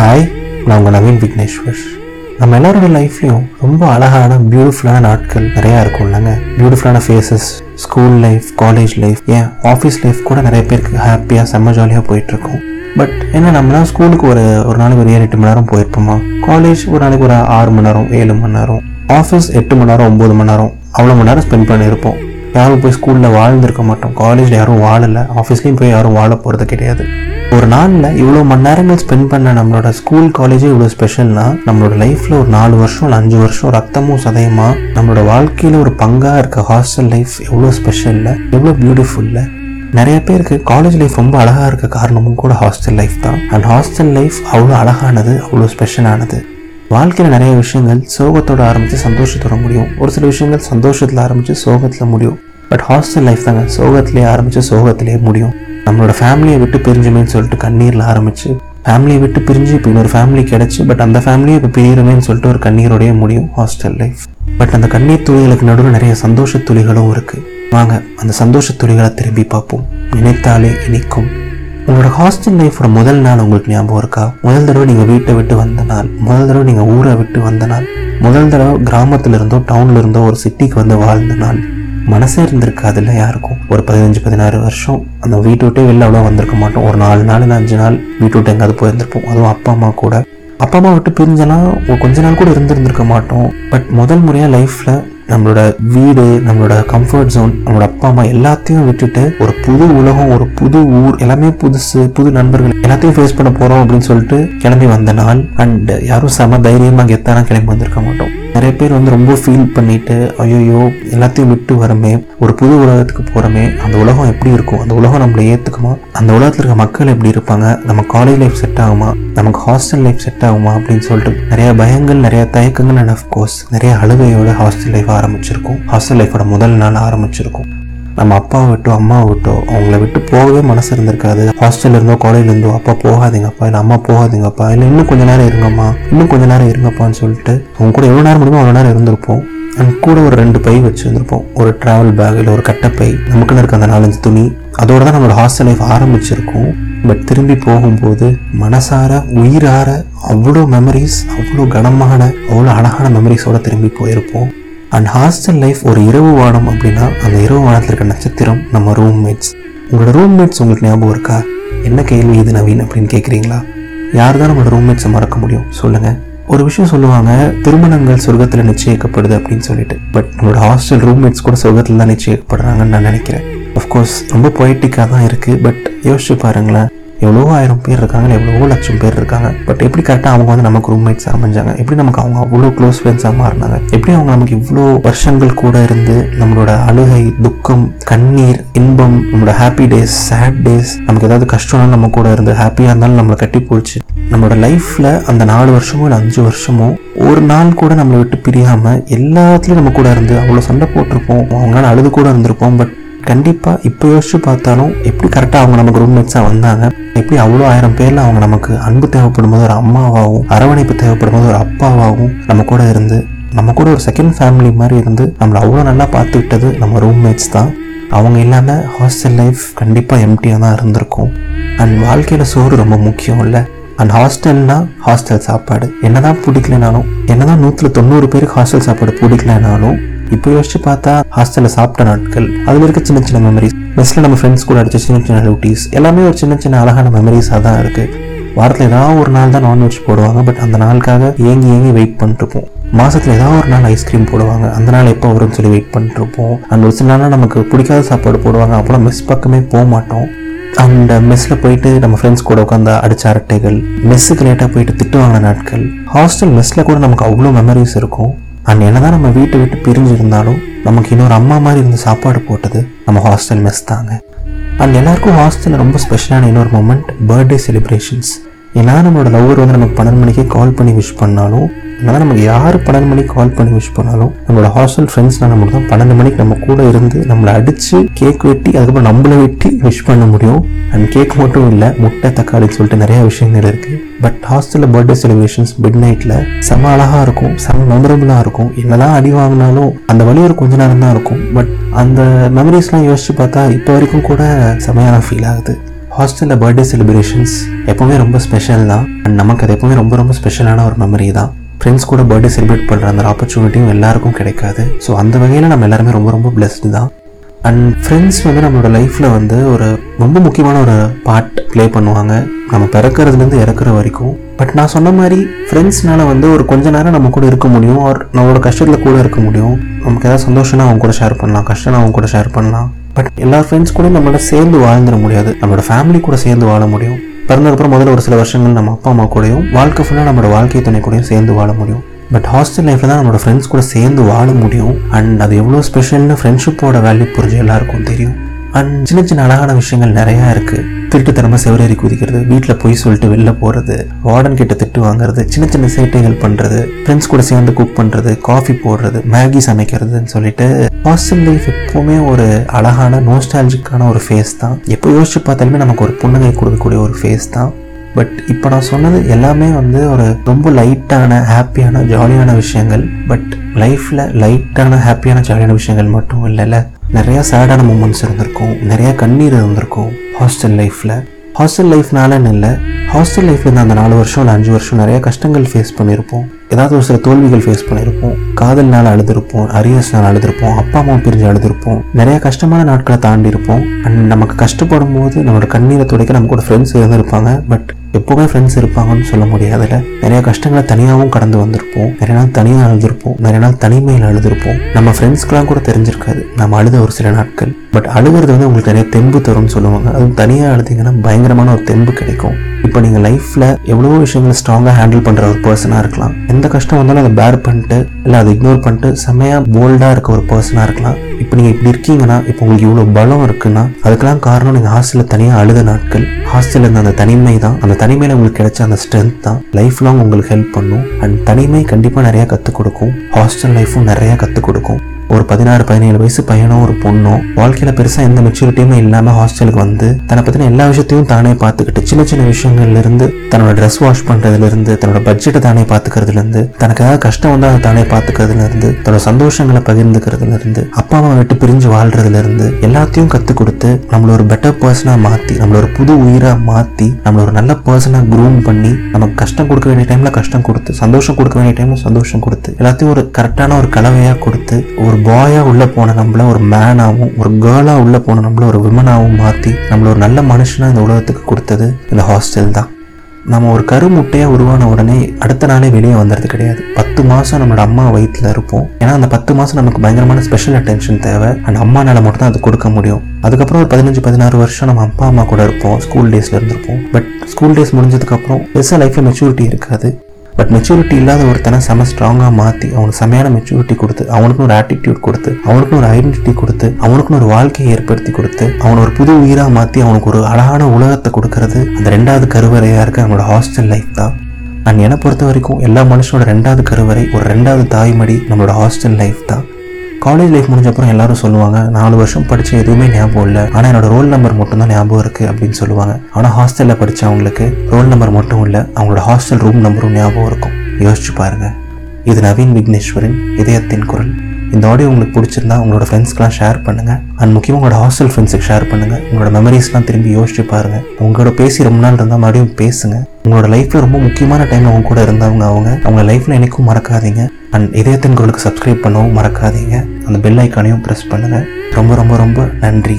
Hi நான் உங்கள் நவீன் விக்னேஸ்வர். நம்ம எல்லாரோட லைஃப்லையும் ரொம்ப அழகான பியூட்டிஃபுல்லான நாட்கள் நிறையா இருக்கும் இல்லைங்க? பியூட்டிஃபுல்லான faces school life college life ஏன் ஆஃபீஸ் லைஃப் கூட நிறைய பேருக்கு ஹாப்பியாக செம்ம ஜாலியாக போயிட்டுருக்கும். பட் என்ன நம்மளாம் ஸ்கூலுக்கு ஒரு ஒரு நாளைக்கு ஒரு ஏழு எட்டு மணி நேரம் போயிருப்போமா? காலேஜ் ஒரு நாளைக்கு ஒரு ஆறு மணி நேரம் ஏழு மணி நேரம். ஆஃபீஸ் எட்டு மணி நேரம் ஒம்பது மணி நேரம். அவ்வளோ மணி நேரம் ஸ்பெண்ட் பண்ணியிருப்போம். யாரும் போய் ஸ்கூலில் வாழ்ந்துருக்க மாட்டோம். காலேஜில் யாரும் வாழலை. ஆஃபீஸ்லேயும் போய் யாரும் வாழ போகிறது கிடையாது. ஒரு நாளில் இவ்வளோ மணி நேரங்கள் ஸ்பெண்ட் பண்ண நம்மளோட ஸ்கூல் காலேஜே இவ்வளோ ஸ்பெஷல்னா நம்மளோட லைஃப்பில் ஒரு நாலு வருஷம் இல்லை அஞ்சு வருஷம் ரத்தமும் சதயமா நம்மளோட வாழ்க்கையில் ஒரு பங்காக இருக்க ஹாஸ்டல் லைஃப் எவ்வளோ ஸ்பெஷல்ல எவ்வளோ பியூட்டிஃபுல்ல நிறைய பேருக்கு காலேஜ் லைஃப் ரொம்ப அழகாக இருக்க காரணமும் கூட ஹாஸ்டல் லைஃப் தான். அண்ட் ஹாஸ்டல் லைஃப் அவ்வளோ அழகானது அவ்வளோ ஸ்பெஷலானது வாழ்க்கையில் நிறைய விஷயங்கள் சோகத்தோட ஆரம்பித்து சந்தோஷத்தோட முடியும். ஒரு சில விஷயங்கள் சந்தோஷத்தில் ஆரம்பித்து சோகத்தில் முடியும். பட் ஹாஸ்டல் லைஃப் தாங்க சோகத்திலே ஆரம்பித்து சோகத்திலே முடியும். நம்மளோட ஃபேமிலியை விட்டு பிரிஞ்சுமேன்னு சொல்லிட்டு கண்ணீரில் ஆரம்பித்து ஃபேமிலியை விட்டு பிரிஞ்சு இப்போ இன்னொரு ஃபேமிலி கிடச்சி பட் அந்த ஃபேமிலியை இப்போ பிரியிறமேன்னு சொல்லிட்டு ஒரு கண்ணீரோடைய முடியும் ஹாஸ்டல் லைஃப் பட் அந்த கண்ணீர் துளிகளுக்கு நடுவில் நிறைய சந்தோஷ துளிகளும் இருக்குது வாங்க அந்த சந்தோஷ துளிகளை திரும்பி பார்ப்போம். நினைத்தாலே இனிக்கும். உங்களோட ஹாஸ்டல் லைஃபோட முதல் நாள் உங்களுக்கு ஞாபகம் இருக்கா? முதல் தடவை நீங்கள் வீட்டை விட்டு வந்த நாள் முதல் தடவை நீங்கள் ஊரை விட்டு வந்த நாள் முதல் தடவை கிராமத்துல இருந்தோ டவுன்ல இருந்தோ ஒரு சிட்டிக்கு வந்து வாழ்ந்த நாள். மனசே இருந்திருக்காதுல்ல யாருக்கும்? ஒரு பதினஞ்சு பதினாறு வருஷம் அந்த வீட்டு விட்டே வெளில அவ்வளோ வந்திருக்க மாட்டோம். ஒரு நாலு நாள் இல்லை அஞ்சு நாள் வீட்டு விட்டு எங்காவது போயிருந்திருப்போம். அதுவும் அப்பா அம்மா கூட. அப்பா அம்மா விட்டு பிரிஞ்சனா கொஞ்ச நாள் கூட இருந்திருந்திருக்க மாட்டோம். பட் முதல் முறையாக லைஃப்பில் நம்மளோட வீடு நம்மளோட கம்ஃபர்ட் ஜோன் நம்மளோட அப்பா அம்மா எல்லாத்தையும் விட்டுட்டு ஒரு புது உலகம் ஒரு புது ஊர் எல்லாமே புதுசு புது நண்பர்கள் எல்லாத்தையும் ஃபேஸ் பண்ண போகிறோம் அப்படின்னு சொல்லிட்டு கிளம்பி வந்த நாள். அண்ட் யாரும் செம தைரியமாக கெத்தானா கிளம்பி வந்திருக்க மாட்டோம். நிறைய பேர் வந்து ரொம்ப ஃபீல் பண்ணிட்டு ஐயோயோ எல்லாத்தையும் விட்டு வரமே ஒரு புது உலகத்துக்கு போகிறோமே அந்த உலகம் எப்படி இருக்கும்? அந்த உலகம் நம்மளை ஏற்றுக்குமா அந்த உலகத்தில் இருக்க மக்கள் எப்படி இருப்பாங்க? நம்ம காலேஜ் லைஃப் செட் ஆகுமா? நமக்கு ஹாஸ்டல் லைஃப் செட் ஆகுமா? அப்படின்னு சொல்லிட்டு நிறைய பயங்கள் நிறைய தயக்கங்கள் அண்ட் அஃப்கோர்ஸ் நிறைய அழுகையோட ஹாஸ்டல் லைஃப் ஆரம்பிச்சிருக்கும். ஹாஸ்டல் லைஃபோட முதல் நாள் ஆரம்பிச்சிருக்கும். நம்ம அப்பாவை விட்டோ அம்மாவை விட்டோ அவங்கள விட்டு போகவே மனசு இருந்திருக்காது. ஹாஸ்டல்ல இருந்தோ காலேஜ்ல இருந்தோ அப்பா போகாதீங்கப்பா இல்லை அம்மா போகாதீங்கப்பா இல்லை இன்னும் கொஞ்ச நேரம் இருங்கம்மா இன்னும் கொஞ்ச நேரம் இருங்கப்பான்னு சொல்லிட்டு அவங்க கூட எவ்வளோ நேரம் முடியுமோ அவ்வளோ நேரம் இருந்திருப்போம். அண்ட் கூட ஒரு ரெண்டு பை வச்சுருந்துருப்போம். ஒரு ட்ராவல் பேக் இல்லை ஒரு கட்டப்பை நமக்குன்னு இருக்க அந்த நாலஞ்சு துணி. அதோட தான் நம்மளோட ஹாஸ்டல் லைஃப் ஆரம்பிச்சிருக்கும். பட் திரும்பி போகும்போது மனசார உயிரார அவ்வளோ மெமரிஸ் அவ்வளோ கனமான அவ்வளோ அழகான மெமரிஸோட திரும்பி போயிருப்போம். அண்ட் ஹாஸ்டல் லைஃப் ஒரு இரவு வானம் அப்படின்னா அந்த இரவு வானத்தில் இருக்க நட்சத்திரம் நம்ம ரூம்மேட்ஸ் உங்களோட ரூம்மேட்ஸ் உங்களுக்கு ஞாபகம் இருக்கா? என்ன கேள்வி இது நவீன் அப்படின்னு கேட்குறீங்களா யார் தான் நம்மளோட ரூம்மேட்ஸை மறக்க முடியும்? சொல்லுங்கள் ஒரு விஷயம் சொல்லுவாங்க திருமணங்கள் சொர்க்கத்தில் நிச்சயிக்கப்படுது அப்படின்னு சொல்லிட்டு. பட் நம்மளோட ஹாஸ்டல் ரூம்மேட்ஸ் கூட சொர்க்கத்தில் தான் நிச்சயிக்கப்படுறாங்கன்னு நான் நினைக்கிறேன். அஃப்கோர்ஸ் ரொம்ப பொயட்டிக்காக தான் இருக்குது பட் யோசிச்சு பாருங்களேன். எவ்வளோ ஆயிரம் பேர் இருக்காங்க எவ்வளோ லட்சம் பேர் இருக்காங்க. பட் எப்படி கரெக்டாக அவங்க வந்து நமக்கு ரூம்மேட்ஸ் அமைஞ்சாங்க? எப்படி நமக்கு அவங்க அவ்வளோ க்ளோஸ் ஃப்ரெண்ட்ஸாக மாறினாங்க? எப்படி அவங்க நமக்கு இவ்வளோ வருஷங்கள் கூட இருந்து நம்மளோட அழுகை துக்கம் கண்ணீர் இன்பம் நம்மளோட ஹாப்பி டேஸ் சேட் டேஸ் நமக்கு ஏதாவது கஷ்டம்னாலும் நம்ம கூட இருந்து ஹாப்பியாக இருந்தாலும் நம்மளை கட்டி போச்சு நம்மளோட லைஃப்பில் அந்த நாலு வருஷமோ இல்லை அஞ்சு வருஷமோ ஒரு நாள் கூட நம்மளை விட்டு பிரியாமல் எல்லாத்துலேயும் நம்ம கூட இருந்து அவ்வளோ சண்டை போட்டிருப்போம். அவங்களால அழுது கூட இருந்திருப்போம். பட் கண்டிப்பாக இப்போ யோசிச்சு பார்த்தாலும் எப்படி கரெக்டாக அவங்க நமக்கு ரூம்மேட்ஸாக வந்தாங்க? எப்படி அவ்வளோ ஆயிரம் பேரில் அவங்க நமக்கு அன்பு தேவைப்படும் போது ஒரு அம்மாவாகவும் அரவணைப்பு தேவைப்படும் போது ஒரு அப்பாவாகவும் நம்ம கூட இருந்து நம்ம கூட ஒரு செகண்ட் ஃபேமிலி மாதிரி இருந்து நம்மளை அவ்வளோ நல்லா பார்த்துக்கிட்டது நம்ம ரூம்மேட்ஸ் தான். அவங்க இல்லாமல் ஹாஸ்டல் லைஃப் கண்டிப்பாக எம்டியாக தான் இருந்திருக்கும். அண்ட் வாழ்க்கையில் சோறு ரொம்ப முக்கியம் இல்லை? அண்ட் ஹாஸ்டல்னா ஹாஸ்டல் சாப்பாடு. என்னதான் பிடிக்கலனாலும் என்னதான் நூற்றில் தொண்ணூறு பேருக்கு ஹாஸ்டல் சாப்பாடு பிடிக்கலனாலும் இப்போ யோசிச்சு பார்த்தா ஹாஸ்டலில் சாப்பிட்ட நாட்கள் அதில் இருக்க சின்ன சின்ன மெமரிஸ் மெஸ்ஸில் நம்ம ஃப்ரெண்ட்ஸ் கூட அடிச்ச சின்ன சின்ன டியூட்டிஸ் எல்லாமே ஒரு சின்ன சின்ன அழகான மெமரிஸாக தான் இருக்குது வாரத்தில் ஏதாவது ஒரு நாள் தான் நான்வெஜ் போடுவாங்க பட் அந்த நாளுக்காக ஏங்கி ஏங்கி வெயிட் பண்ணிருப்போம். மாசத்துல ஏதாவது ஒரு நாள் ஐஸ்கிரீம் போடுவாங்க அந்த நாள் எப்போ வரும்னு சொல்லி வெயிட் பண்ணிட்டுருப்போம் அந்த அண்ட் ஒரு சில நாள் நமக்கு பிடிக்காத சாப்பாடு போடுவாங்க அப்போலாம் மெஸ் பக்கமே போக மாட்டோம். அந்த மெஸ்ஸில் போயிட்டு நம்ம ஃப்ரெண்ட்ஸ் கூட உட்காந்து அடிச்ச அரட்டைகள் மெஸ்ஸுக்கு லேட்டாக போயிட்டு திட்டு வாங்கின நாட்கள் ஹாஸ்டல் மெஸ்ஸில் கூட நமக்கு அவ்வளோ மெமரிஸ் இருக்கும். அண்ட் என்னதான் நம்ம வீட்டை விட்டு பிரிஞ்சு இருந்தாலும் நமக்கு இன்னொரு அம்மா மாதிரி இருந்து சாப்பாடு போட்டது நம்ம ஹாஸ்டல் மெஸ் தாங்க. அண்ட் எல்லாருக்கும் ஹாஸ்டலில் ரொம்ப ஸ்பெஷலான இன்னொரு மூமெண்ட் பர்த்டே செலிப்ரேஷன்ஸ் ஏன்னா நம்மளோட லவ்வர் வந்து நமக்கு பன்னெண்டு மணிக்கே கால் பண்ணி விஷ் பண்ணாலும் அதனால் நமக்கு யார் பன்னெண்டு மணிக்கு கால் பண்ணி விஷ் பண்ணாலும் நம்மளோட ஹாஸ்டல் ஃப்ரெண்ட்ஸ்னால் நம்மளுக்கு தான் பன்னெண்டு மணிக்கு நம்ம கூட இருந்து நம்மளை அடித்து கேக் வெட்டி அதுக்கப்புறம் நம்மளை வெட்டி விஷ் பண்ண முடியும். அண்ட் கேக் மட்டும் இல்லை முட்டை தக்காளின்னு சொல்லிட்டு நிறையா விஷயங்கள் இருக்குது பட் ஹாஸ்டலில் பர்த்டே செலிப்ரேஷன்ஸ் மிட் நைட்டில் செம அழகாக இருக்கும் செம மெமரபுளாக இருக்கும். என்னதான் அடி வாங்கினாலும் அந்த வழி ஒரு கொஞ்ச நேரம் தான் இருக்கும். பட் அந்த மெமரிஸ்லாம் யோசிச்சு பார்த்தா இப்போ வரைக்கும் கூட செமையான ஃபீல் ஆகுது. ஹாஸ்டலில் பர்த்டே செலிப்ரேஷன்ஸ் எப்போவுமே ரொம்ப ஸ்பெஷல் தான். அண்ட் நமக்கு அது எப்போவுமே ரொம்ப ரொம்ப ஸ்பெஷலான ஒரு மெமரி தான். ஃப்ரெண்ட்ஸ் கூட பர்த்டே செலிப்ரேட் பண்ணுற அந்த ஆப்பர்ச்சுனிட்டியும் எல்லாருக்கும் கிடைக்காது. ஸோ அந்த வகையில் நம்ம எல்லாருமே ரொம்ப ரொம்ப பிளெஸ்டு தான். அண்ட் ஃப்ரெண்ட்ஸ் வந்து நம்மளோட லைஃப்பில் வந்து ஒரு ரொம்ப முக்கியமான ஒரு பார்ட் ப்ளே பண்ணுவாங்க. நம்ம பிறக்கிறதுலேருந்து இறக்குற வரைக்கும். பட் நான் சொன்ன மாதிரி ஃப்ரெண்ட்ஸ்னால வந்து ஒரு கொஞ்ச நேரம் நம்ம கூட இருக்க முடியும். ஆர் நம்மளோட கஷ்டத்தில் கூட இருக்க முடியும். நமக்கு ஏதாவது சந்தோஷம்னா அவங்க கூட ஷேர் பண்ணலாம். கஷ்டம்னா அவங்க கூட ஷேர் பண்ணலாம். பட் எல்லா ஃப்ரெண்ட்ஸ் கூட நம்மளோட சேர்ந்து வாழ்ந்துட முடியாது. நம்மளோட ஃபேமிலி கூட சேர்ந்து வாழ முடியும். பிறந்ததுக்கப்புறம் முதல்ல ஒரு சில வருஷங்கள் நம்ம அப்பா அம்மா கூடயும் வாழ்க்கை ஃபுல்லாக நம்மளோட வாழ்க்கை துணை கூடயும் சேர்ந்து வாழ முடியும். பட் ஹாஸ்டல் லைஃப்பில் தான் நம்மளோட ஃப்ரெண்ட்ஸ் கூட சேர்ந்து வாழ முடியும். அண்ட் அது எவ்வளோ ஸ்பெஷல்னு ஃப்ரெண்ட்ஷிப்போட வேல்யூ புரிஞ்சு எல்லாருக்கும் தெரியும். அண்ட் சின்ன சின்ன அழகான விஷயங்கள் நிறையா இருக்குது திருட்டுத்தனமாக செவரேறி குதிக்கிறது வீட்டில் போய் சொல்லிட்டு வெளில போகிறது வார்டன் கிட்ட திட்டு வாங்குறது சின்ன சின்ன சேட்டைகள் பண்ணுறது ஃப்ரெண்ட்ஸ் கூட சேர்ந்து குக் பண்ணுறது காஃபி போடுறது மேகி சமைக்கிறதுன்னு சொல்லிட்டு ஹாஸ்டல் லைஃப் எப்போவுமே ஒரு அழகான நோஸ்டாலஜிக்கான ஒரு ஃபேஸ் தான். எப்போ யோசிச்சு பார்த்தாலுமே நமக்கு ஒரு புன்னகை கொடுக்கக்கூடிய ஒரு ஃபேஸ் தான். பட் இப்போ நான் சொன்னது எல்லாமே வந்து ஒரு ரொம்ப லைட்டான ஹாப்பியான ஜாலியான விஷயங்கள். பட் லைஃப்பில் லைட்டான ஹாப்பியான ஜாலியான விஷயங்கள் மட்டும் இல்லைல்ல. நிறையா சேடான மூமெண்ட்ஸ் இருந்திருக்கும். நிறையா கண்ணீர் இருந்திருக்கும் ஹாஸ்டல் லைஃப்பில் ஹாஸ்டல் லைஃப்னாலன்னு இல்லை ஹாஸ்டல் லைஃப்பில் அந்த நாலு வருஷம் இல்லை அஞ்சு வருஷம் நிறைய கஷ்டங்கள் ஃபேஸ் பண்ணியிருப்போம் ஏதாவது ஒரு சில தோல்விகள் ஃபேஸ் பண்ணியிருப்போம் காதல்னால அழுதுருப்போம் அரியர்ஸ்னால் அழுதுருப்போம் அப்பா அம்மா பிரிஞ்சு அழுதுருப்போம். நிறைய கஷ்டமான நாட்களை தாண்டி இருப்போம் அண்ட் நமக்கு கஷ்டப்படும் போது நம்மளோட கண்ணீரை துடைக்க நம்ம கூட ஃப்ரெண்ட்ஸ் இருந்திருப்பாங்க. பட் எப்போவுமே ஃப்ரெண்ட்ஸ் இருப்பாங்கன்னு சொல்ல முடியாதுல நிறைய கஷ்டங்களை தனியாகவும் கடந்து வந்திருப்போம். நிறைய நாள் தனியாக அழுதுருப்போம். நிறைய நாள் தனிமையில் அழுதுருப்போம். நம்ம ஃப்ரெண்ட்ஸ்க்கெலாம் கூட தெரிஞ்சிருக்காது. நம்ம அழுத ஒரு சில நாட்கள். பட் அழுகிறது வந்து உங்களுக்கு நிறைய தெம்பு தரும்னு சொல்லுவாங்க. அதுவும் தனியாக அழுதிங்கன்னா பயங்கரமான ஒரு தெம்பு கிடைக்கும். இப்போ நீங்கள் லைஃப்பில் எவ்வளவோ விஷயங்களை ஸ்ட்ராங்காக ஹேண்டில் பண்ணுற ஒரு பர்சனாக இருக்கலாம். எந்த கஷ்டம் வந்தாலும் அதை பேர் பண்ணிட்டு இல்லை அதை இக்னோர் பண்ணிட்டு செம்மையாக போல்டாக இருக்க ஒரு பர்சனாக இருக்கலாம். இப்போ நீங்கள் இப்படி இருக்கீங்கன்னா இப்போ உங்களுக்கு இவ்வளோ பலம் இருக்குன்னா அதுக்கெல்லாம் காரணம் நீங்கள் ஹாஸ்டலில் தனியாக அழுத நாட்கள். ஹாஸ்டலில் இருந்த அந்த தனிமை தான். அந்த தனிமையில் உங்களுக்கு கிடைச்ச அந்த ஸ்ட்ரென்த் தான். லைஃப் லாங் உங்களுக்கு ஹெல்ப் பண்ணும். அண்ட் தனிமை கண்டிப்பாக நிறையா கற்றுக் கொடுக்கும். ஹாஸ்டல் லைஃப்பும் நிறையா கற்றுக் கொடுக்கும். ஒரு பதினாறு பதினேழு வயசு பையனோ ஒரு பொண்ணும் வாழ்க்கையில் பெருசாக எந்த மெச்சூரிட்டியுமே இல்லாமல் ஹாஸ்டலுக்கு வந்து தன்னை பற்றின எல்லா விஷயத்தையும் தானே பார்த்துக்கிட்டு சின்ன சின்ன விஷயங்கள்லேருந்து தன்னோட ட்ரெஸ் வாஷ் பண்ணுறதுலேருந்து தன்னோட பட்ஜெட்டை தானே பார்த்துக்கிறதுலேருந்து தனக்கு ஏதாவது கஷ்டம் வந்தால் அதை தானே பார்த்துக்கிறதுலேருந்து தன்னோட சந்தோஷங்களை பகிர்ந்துக்கிறதுல இருந்து அப்பா அம்மா விட்டு பிரிஞ்சு வாழ்றதுலேருந்து எல்லாத்தையும் கற்றுக் கொடுத்து நம்மள ஒரு பெட்டர் பர்சனாக மாற்றி நம்மள ஒரு புது உயிராக மாற்றி நம்மள ஒரு நல்ல பர்சனாக க்ரூம் பண்ணி நமக்கு கஷ்டம் கொடுக்க வேண்டிய டைமில் கஷ்டம் கொடுத்து சந்தோஷம் கொடுக்க வேண்டிய டைமில் சந்தோஷம் கொடுத்து எல்லாத்தையும் ஒரு கரெக்டான ஒரு கலவையாக கொடுத்து ஒரு பாயாக உள்ளே போன நம்மள ஒரு மேனாகவும் ஒரு கேர்ளாக உள்ளே போன நம்மள ஒரு விமனாகவும் மாற்றி நம்மள ஒரு நல்ல மனுஷனாக இந்த உலகத்துக்கு கொடுத்தது இந்த ஹாஸ்டல் தான். நம்ம ஒரு கரு முட்டையாக உருவான உடனே அடுத்த நாளே வெளியே வந்துடுறது கிடையாது. பத்து மாதம் நம்மளோட அம்மா வயிற்றில் இருப்போம். ஏன்னா அந்த பத்து மாதம் நமக்கு பயங்கரமான ஸ்பெஷல் அட்டென்ஷன் தேவை. அண்ட் அம்மானால மட்டும் தான் அது கொடுக்க முடியும். அதுக்கப்புறம் ஒரு பதினஞ்சு பதினாறு வருஷம் நம்ம அப்பா அம்மா கூட இருப்போம். ஸ்கூல் டேஸில் இருந்திருப்போம். பட் ஸ்கூல் டேஸ் முடிஞ்சதுக்கப்புறம் பெருசாக லைஃப்பில் மெச்சூரிட்டி இருக்காது. பட் மெச்சூரிட்டி இல்லாத ஒருத்தனை செம ஸ்ட்ராங்காக மாற்றி அவனுக்கு செமையான மெச்சூரிட்டி கொடுத்து அவனுக்கு ஒரு ஆட்டிடியூட் கொடுத்து அவனுக்கு ஒரு ஐடென்டிட்டி கொடுத்து அவனுக்குன்னு ஒரு வாழ்க்கையை ஏற்படுத்தி கொடுத்து அவனை ஒரு புது உயிராக மாற்றி அவனுக்கு ஒரு அழகான உலகத்தை கொடுக்கறது அந்த ரெண்டாவது கருவறையாக இருக்க அவனோட ஹாஸ்டல் லைஃப் தான். அண்ட் என்னை பொறுத்த வரைக்கும் எல்லா மனுஷனோட ரெண்டாவது கருவறை ஒரு ரெண்டாவது தாய்மடி நம்மளோட ஹாஸ்டல் லைஃப் தான். காலேஜ் லைஃப் முடிஞ்ச அப்புறம் எல்லாரும் சொல்லுவாங்க நாலு வருஷம் படிச்சு எதுவுமே ஞாபகம் இல்லை. ஆனால் என்னோட ரோல் நம்பர் மட்டும் தான் ஞாபகம் இருக்கு அப்படின்னு சொல்லுவாங்க. ஆனால் ஹாஸ்டலில் படித்தவங்களுக்கு ரோல் நம்பர் மட்டும் இல்லை அவங்களோட ஹாஸ்டல் ரூம் நம்பரும் ஞாபகம் இருக்கும். யோசிச்சு பாருங்க. இது நவீன் விக்னேஸ்வரின் இதயத்தின் குரல். இந்த ஆடியோ உங்களுக்கு பிடிச்சிருந்தா உங்களோட ஃப்ரெண்ட்ஸ்க்கெலாம் ஷேர் பண்ணுங்க. அண்ட் முக்கியமாக உங்களோட ஹாஸ்டல் ஃப்ரெண்ட்ஸுக்கு ஷேர் பண்ணுங்கள் உங்களோட மெமரிஸ்லாம் திரும்பி யோசிச்சு பாருங்கள் உங்களோட பேசி ரொம்ப நாள் இருந்தால் மறுபடியும் பேசுங்க. உங்களோட லைஃப்பில் ரொம்ப முக்கியமான டைமில் அவங்க கூட இருந்தவங்க அவங்க. அவங்க லைஃப்பில் என்னைக்கும் மறக்காதீங்க. அண்ட் இதயத்தின் குரலுக்கு சப்ஸ்கிரைப் பண்ணவும் மறக்காதீங்க. அந்த பெல் ஐக்கானையும் ப்ரெஸ் பண்ணுங்கள் ரொம்ப ரொம்ப ரொம்ப நன்றி.